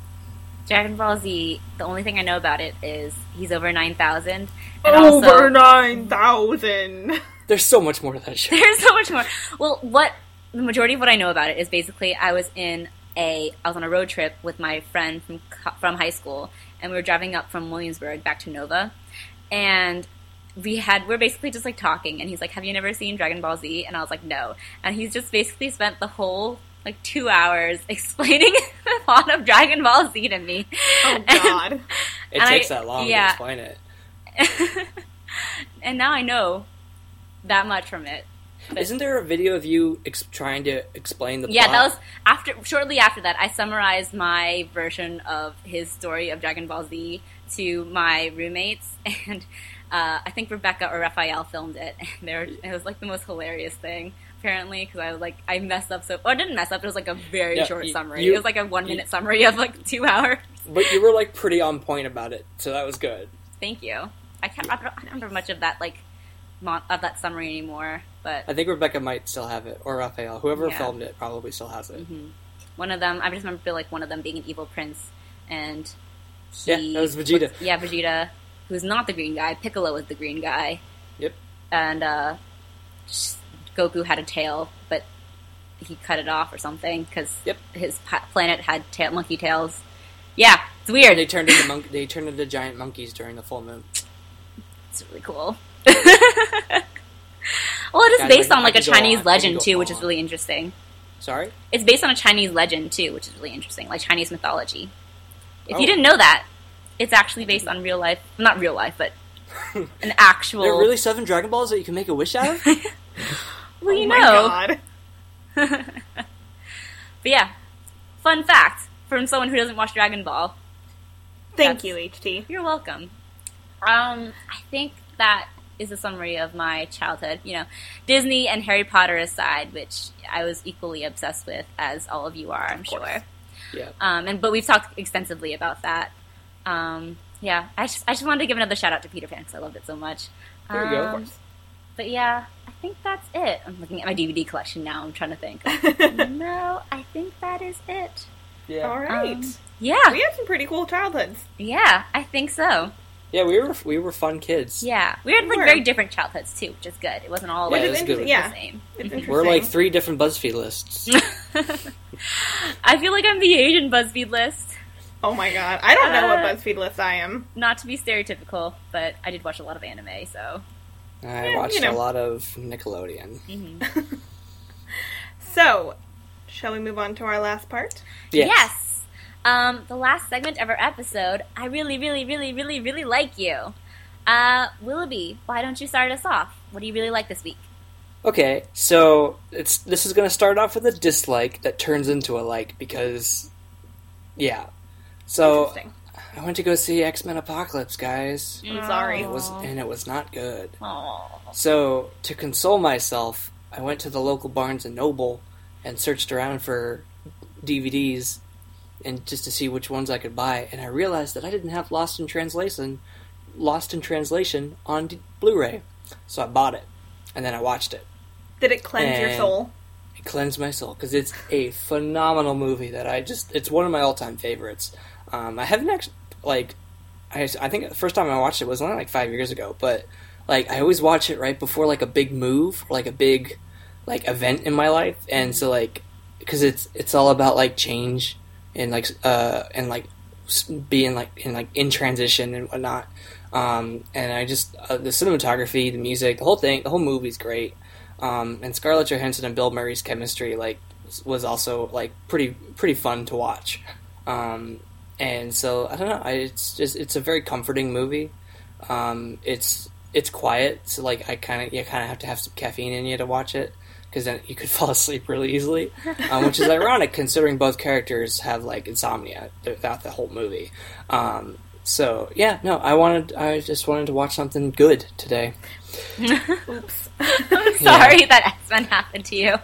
Dragon Ball Z. The only thing I know about it is he's over nine thousand, Over also nine thousand. there's so much more to that show There's so much more. Well, what the majority of what I know about it is basically I was in a I was on a road trip with my friend from from high school, and we were driving up from Williamsburg back to Nova, and we had we're basically just like talking, and he's like, "Have you never seen Dragon Ball Z?" And I was like, "No," and he's just basically spent the whole like two hours explaining the plot of Dragon Ball Z to me. Oh god. it and takes I- that long yeah. to explain it and now I know that much from it. Isn't there a video of you ex- trying to explain the Yeah, plot? that was after. Shortly after that, I summarized my version of his story of Dragon Ball Z to my roommates, and uh, I think Rebecca or Raphael filmed it. And were, it was like the most hilarious thing. apparently because I was like I messed up so or I didn't mess up. It was like a very Yeah, short you- summary. you- it was like a one you- minute summary of like two hours. But you were like pretty on point about it, so that was good. Thank you. I can't. I don't I don't remember much of that like mon- of that summary anymore. But I think Rebecca might still have it, or Raphael, whoever Yeah. filmed it, probably still has it. one of them, I just remember like one of them being an evil prince, and Yeah, that was Vegeta. yeah, Vegeta, who's not the green guy. Piccolo was the green guy, Yep. and uh, Goku had a tail, but he cut it off or something because Yep. his planet had tail- monkey tails. Yeah, it's weird. They turned into monk- they turned into giant monkeys during the full moon. It's really cool. well, it is Guys, based I- on like I a could go Chinese on. Legend go too, which is really interesting. Sorry. It's based on a Chinese legend too, which is really interesting, like Chinese mythology. If Oh. you didn't know that, it's actually based on real life, not real life, but an actual. There are really seven Dragon Balls that you can make a wish out of. well, you oh my know. God. But yeah, fun fact from someone who doesn't watch Dragon Ball. Thank That's- you, HT. You're welcome. Um, I think that is a summary of my childhood. You know, Disney and Harry Potter aside, which I was equally obsessed with, as all of you are, I'm sure. yeah. Um, and but we've talked extensively about that. Um, yeah, I just I just wanted to give another shout out to Peter Pan because I loved it so much. There you go. Um, But yeah, I think that's it. I'm looking at my DVD collection now. I'm trying to think. no, I think that is it. Yeah. All right. Um, Yeah, we had some pretty cool childhoods. yeah, I think so. Yeah, we were we were fun kids. Yeah, we had like Sure. very different childhoods too, which is good. It wasn't all Yeah, like it was good. the same. It's interesting. We're like three different BuzzFeed lists. I feel like I'm the Asian BuzzFeed list. oh my god. I don't know what Uh, BuzzFeed list I am. Not to be stereotypical, but I did watch a lot of anime, so I Yeah, watched you know. a lot of Nickelodeon. So, shall we move on to our last part? Yes. Yes. Um, the last segment of our episode, I really, really, really, really, really like you. Uh, Willoughby, why don't you start us off? What do you really like this week? Okay, so it's this is going to start off with a dislike that turns into a like because, yeah. So I went to go see X Men Apocalypse, guys. I'm sorry. It was and it was not good. Oh, So to console myself, I went to the local Barnes and Noble and searched around for DVDs and just to see which ones I could buy. And I realized that I didn't have Lost in Translation, Lost in Translation on D- Blu-ray. So I bought it, and then I watched it. Did it cleanse your soul? It cleansed my soul because it's a phenomenal movie that I just it's one of my all-time favorites. Um, I haven't actually like I, I think the first time I watched it was only like five years ago, but like I always watch it right before like a big move or like a big like event in my life, and so like because it's it's all about like change and like uh and like being like in like in transition and whatnot. Um, and I just uh, the cinematography, the music, the whole thing, the whole movie's great. Um, and Scarlett Johansson and Bill Murray's chemistry like was- also like pretty pretty fun to watch. Um, and so I don't know, I, it's just it's a very comforting movie. Um, it's it's quiet, so like I kind of you kind of have to have some caffeine in you to watch it because then you could fall asleep really easily, um, which is ironic considering both characters have like insomnia throughout the whole movie. Um, so yeah, no, I wanted I just wanted to watch something good today. Oops. I'm sorry that X Men happened to you.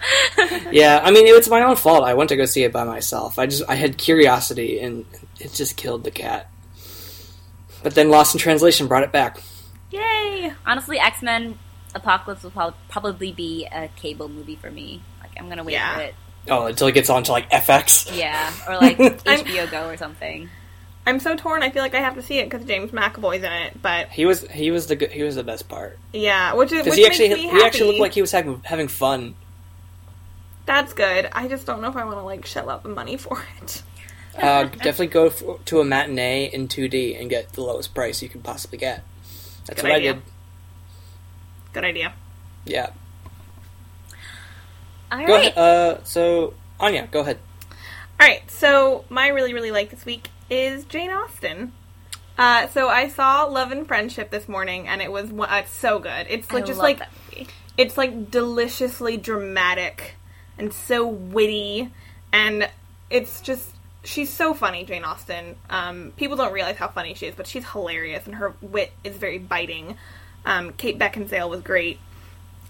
yeah, I mean, it was my own fault. I went to go see it by myself. I just I had curiosity, and it just killed the cat. But then Lost in Translation brought it back. Yay! Honestly, X Men Apocalypse will prob- probably be a cable movie for me. Like I'm gonna wait Yeah. for it. Oh, until it gets onto like FX. Yeah, or like HBO Go or something. I'm so torn. I feel like I have to see it because James McAvoy's in it. But He was he was the good, he was the best part yeah, which is because which he actually makes me he happy. actually looked like he was having having fun. That's good. I just don't know if I want to like shell out the money for it. Uh, definitely go f to a matinee in 2D and get the lowest price you can possibly get. That's Good what idea. I did. Good idea. Yeah. All Go right. ahead. Uh, so Anya, go ahead. All right, so my really really like this week is Jane Austen. Uh, so I saw Love and Friendship this morning, and it was uh, it's so good. It's like I just love like it's like deliciously dramatic and so witty, and it's just she's so funny, Jane Austen. Um, people don't realize how funny she is, but she's hilarious, and her wit is very biting. Um, Kate Beckinsale was great.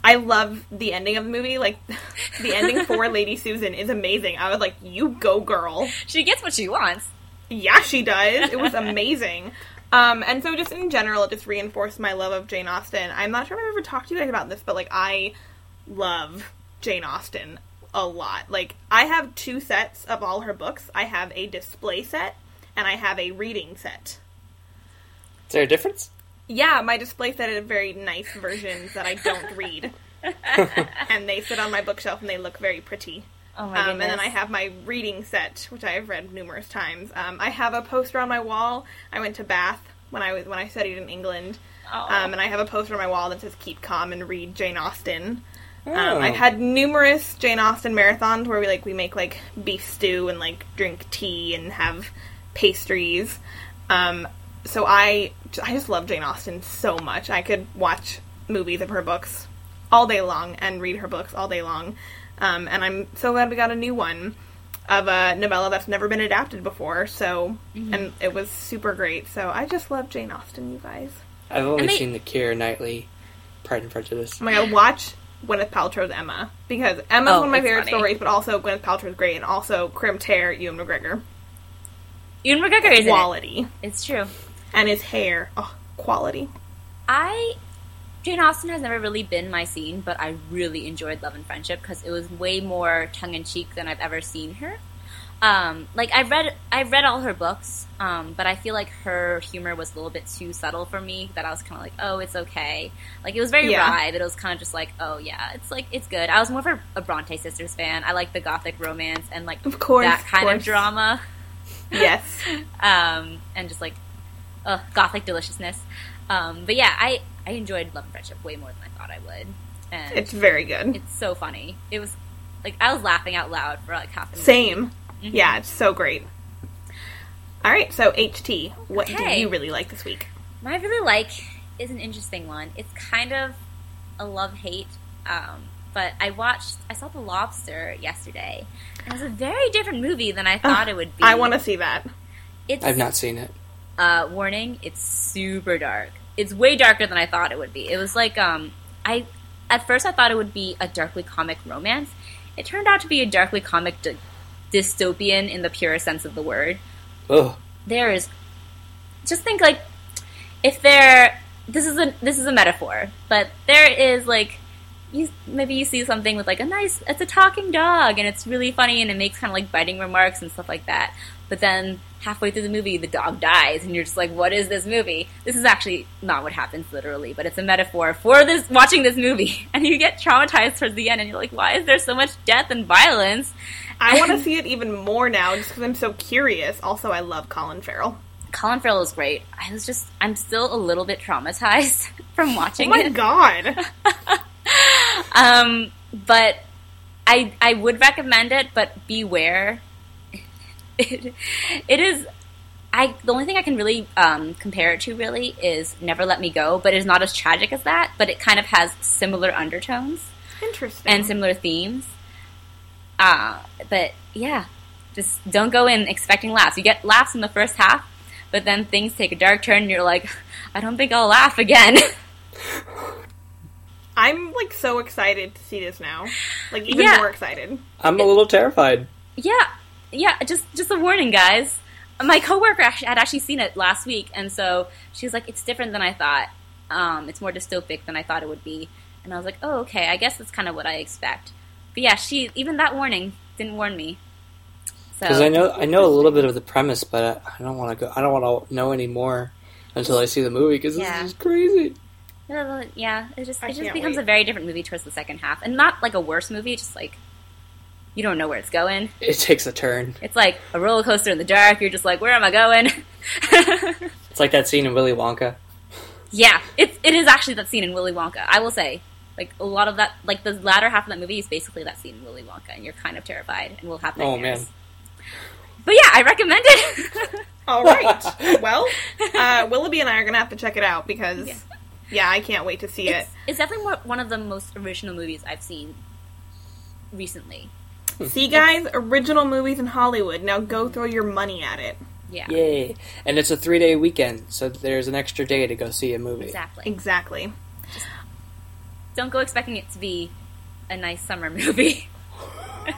I love the ending of the movie. Like the ending for Lady Susan is amazing. I was like, "You go, girl!" She gets what she wants. Yeah, she does. It was amazing. Um, and so just in general, it just reinforced my love of Jane Austen. I'm not sure if I've ever talked to you guys about this, but like I love Jane Austen a lot. Like I have two sets of all her books. I have a display set and I have a reading set. Is there a difference? Yeah, my display set is very nice versions that I don't read. and they sit on my bookshelf and they look very pretty. Oh my Um, goodness. and then I have my reading set, which I have read numerous times. Um, I have a poster on my wall. I went to Bath when I was when I studied in England, Oh. um, and I have a poster on my wall that says "Keep calm and read Jane Austen." Oh. Um, I've had numerous Jane Austen marathons where we like we make like beef stew and like drink tea and have pastries. Um, so I I just love Jane Austen so much. I could watch movies of her books all day long and read her books all day long. Um, and I'm so glad we got a new one of a novella that's never been adapted before. So and it was super great. So I just love Jane Austen, you guys. I've only they- seen the Keira Knightley Pride and Prejudice. Oh my god, watch Gwyneth Paltrow's Emma because Emma's Oh, one of my favorite funny. stories, but also Gwyneth Paltrow's great, and also Crim Tear, Ewan McGregor, Ewan McGregor is in it. quality, It's true. And his hair, oh, quality. I Jane Austen has never really been my scene, but I really enjoyed Love and Friendship because it was way more tongue in cheek than I've ever seen her. Um, like I read, I read all her books, um, but I feel like her humor was a little bit too subtle for me. That I was kind of like, oh, it's okay. Like it was very Yeah. wry, but it was kind of just like, oh yeah, it's like it's good. I was more of a, Bronte sisters fan. I like the gothic romance and like Of course, that kind of course. drama Yes, um, and just like uh, gothic deliciousness. Um, but yeah, I I enjoyed Love and Friendship way more than I thought I would, and it's it's, very good. It's so funny. It was like I was laughing out loud for like half the movie. Same. Mhm. Yeah, it's so great. All right, so HT, what did Okay. you really like this week? My really like is an interesting one. It's kind of a love hate. Um, but I watched, I saw The Lobster yesterday, and it was a very different movie than I thought it would be. I want to see that. It's I've not seen it. Uh, warning, it's super dark. It's way darker than I thought it would be. It was like um, I at first I thought it would be a darkly comic romance. It turned out to be a darkly comic dy- dystopian in the purest sense of the word. Ugh. There is just think like if there this is a this is a metaphor, but there is like you maybe you see something with like a nice it's a talking dog and it's really funny and it makes kind of like biting remarks and stuff like that. But then halfway through the movie the dog dies and you're just like what is this movie? This is actually not what happens literally, but it's a metaphor for this watching this movie and you get traumatized towards the end and you're like why is there so much death and violence? I want to see it even more now, just because I'm so curious. Also, I love Colin Farrell. Colin Farrell is great. I was just I'm still a little bit traumatized from watching it. Oh my it. god! Um, but I I would recommend it, but beware. It, it is. I the only thing I can really um, compare it to really is Never Let Me Go, but it is not as tragic as that. But it kind of has similar undertones Interesting. and similar themes. Uh, but yeah, just don't go in expecting laughs. You get laughs in the first half, but then things take a dark turn, and you're like, I don't think I'll laugh again. I'm like so excited to see this now. Like even Yeah. more excited. I'm a little terrified. Yeah, yeah. Just just a warning, guys. My coworker actually, had actually seen it last week, and so she was like, "It's different than I thought. Um, it's more dystopic than I thought it would be." And I was like, "Oh, okay. I guess that's kind of what I expect." But yeah, she even that warning didn't warn me. So Because I know I know a little bit of the premise, but I, I don't want to go. I don't want to know any more until I see the movie because Yeah. this is crazy. Yeah, it just I it just becomes wait. a very different movie towards the second half, and not like a worse movie. Just like you don't know where it's going. It takes a turn. It's like a roller coaster in the dark. You're just like, where am I going? It's like that scene in Willy Wonka. Yeah, it's it is actually that scene in Willy Wonka. I will say, like a lot of that, like the latter half of that movie is basically that scene in Willy Wonka, and you're kind of terrified and will have Oh, nightmares. man. But yeah, I recommend it. All right. well, uh, Willoughby and I are gonna have to check it out because, Yeah. yeah, I can't wait to see it's, it. it's definitely more, one of the most original movies I've seen recently. See, guys, original movies in Hollywood. Now go throw your money at it. Yeah, Yay! And it's a three day weekend, so there's an extra day to go see a movie. exactly. Exactly. don't go expecting it to be a nice summer movie.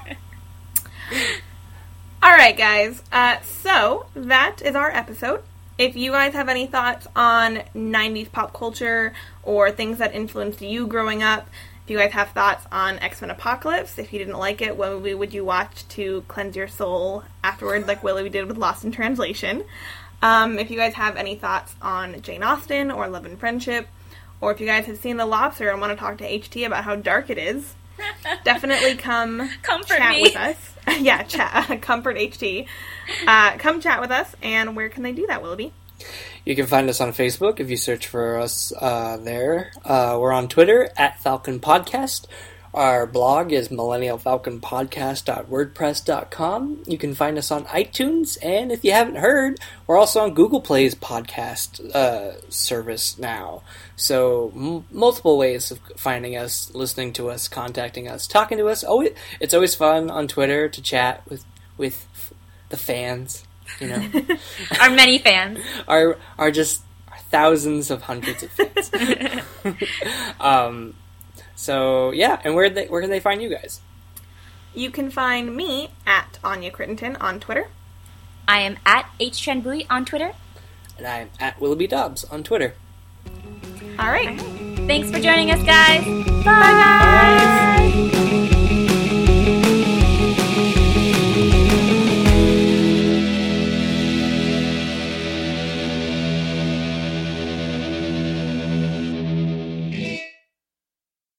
All right, guys. Uh, so that is our episode. If you guys have any thoughts on 90s pop culture or things that influenced you growing up, if you guys have thoughts on X Men Apocalypse, if you didn't like it, what movie would you watch to cleanse your soul afterward, like Willie did with Lost in Translation? Um, if you guys have any thoughts on Jane Austen or Love and Friendship, or if you guys have seen The Lobster and want to talk to HT about how dark it is, definitely come Comfort chat me. with us. yeah, chat. Comfort HT. Uh, come chat with us, and where can they do that, Willoughby? You can find us on Facebook if you search for us uh, there. Uh, we're on Twitter at Falcon Podcast. Our blog is millennialfalconpodcast.wordpress.com. You can find us on iTunes, and if you haven't heard, we're also on Google Play's podcast uh, service now. So m- multiple ways of finding us, listening to us, contacting us, talking to us. Always, it's always fun on Twitter to chat with with the fans. You know, Our many fans. are are just thousands of hundreds of fans. um, so yeah, and where they where can they find you guys? You can find me at Anya Crittenton on Twitter. I am at HTrenBui on Twitter. And I'm at Willoughby Dobbs on Twitter. All right. Thanks for joining us, guys. Bye. Bye, guys.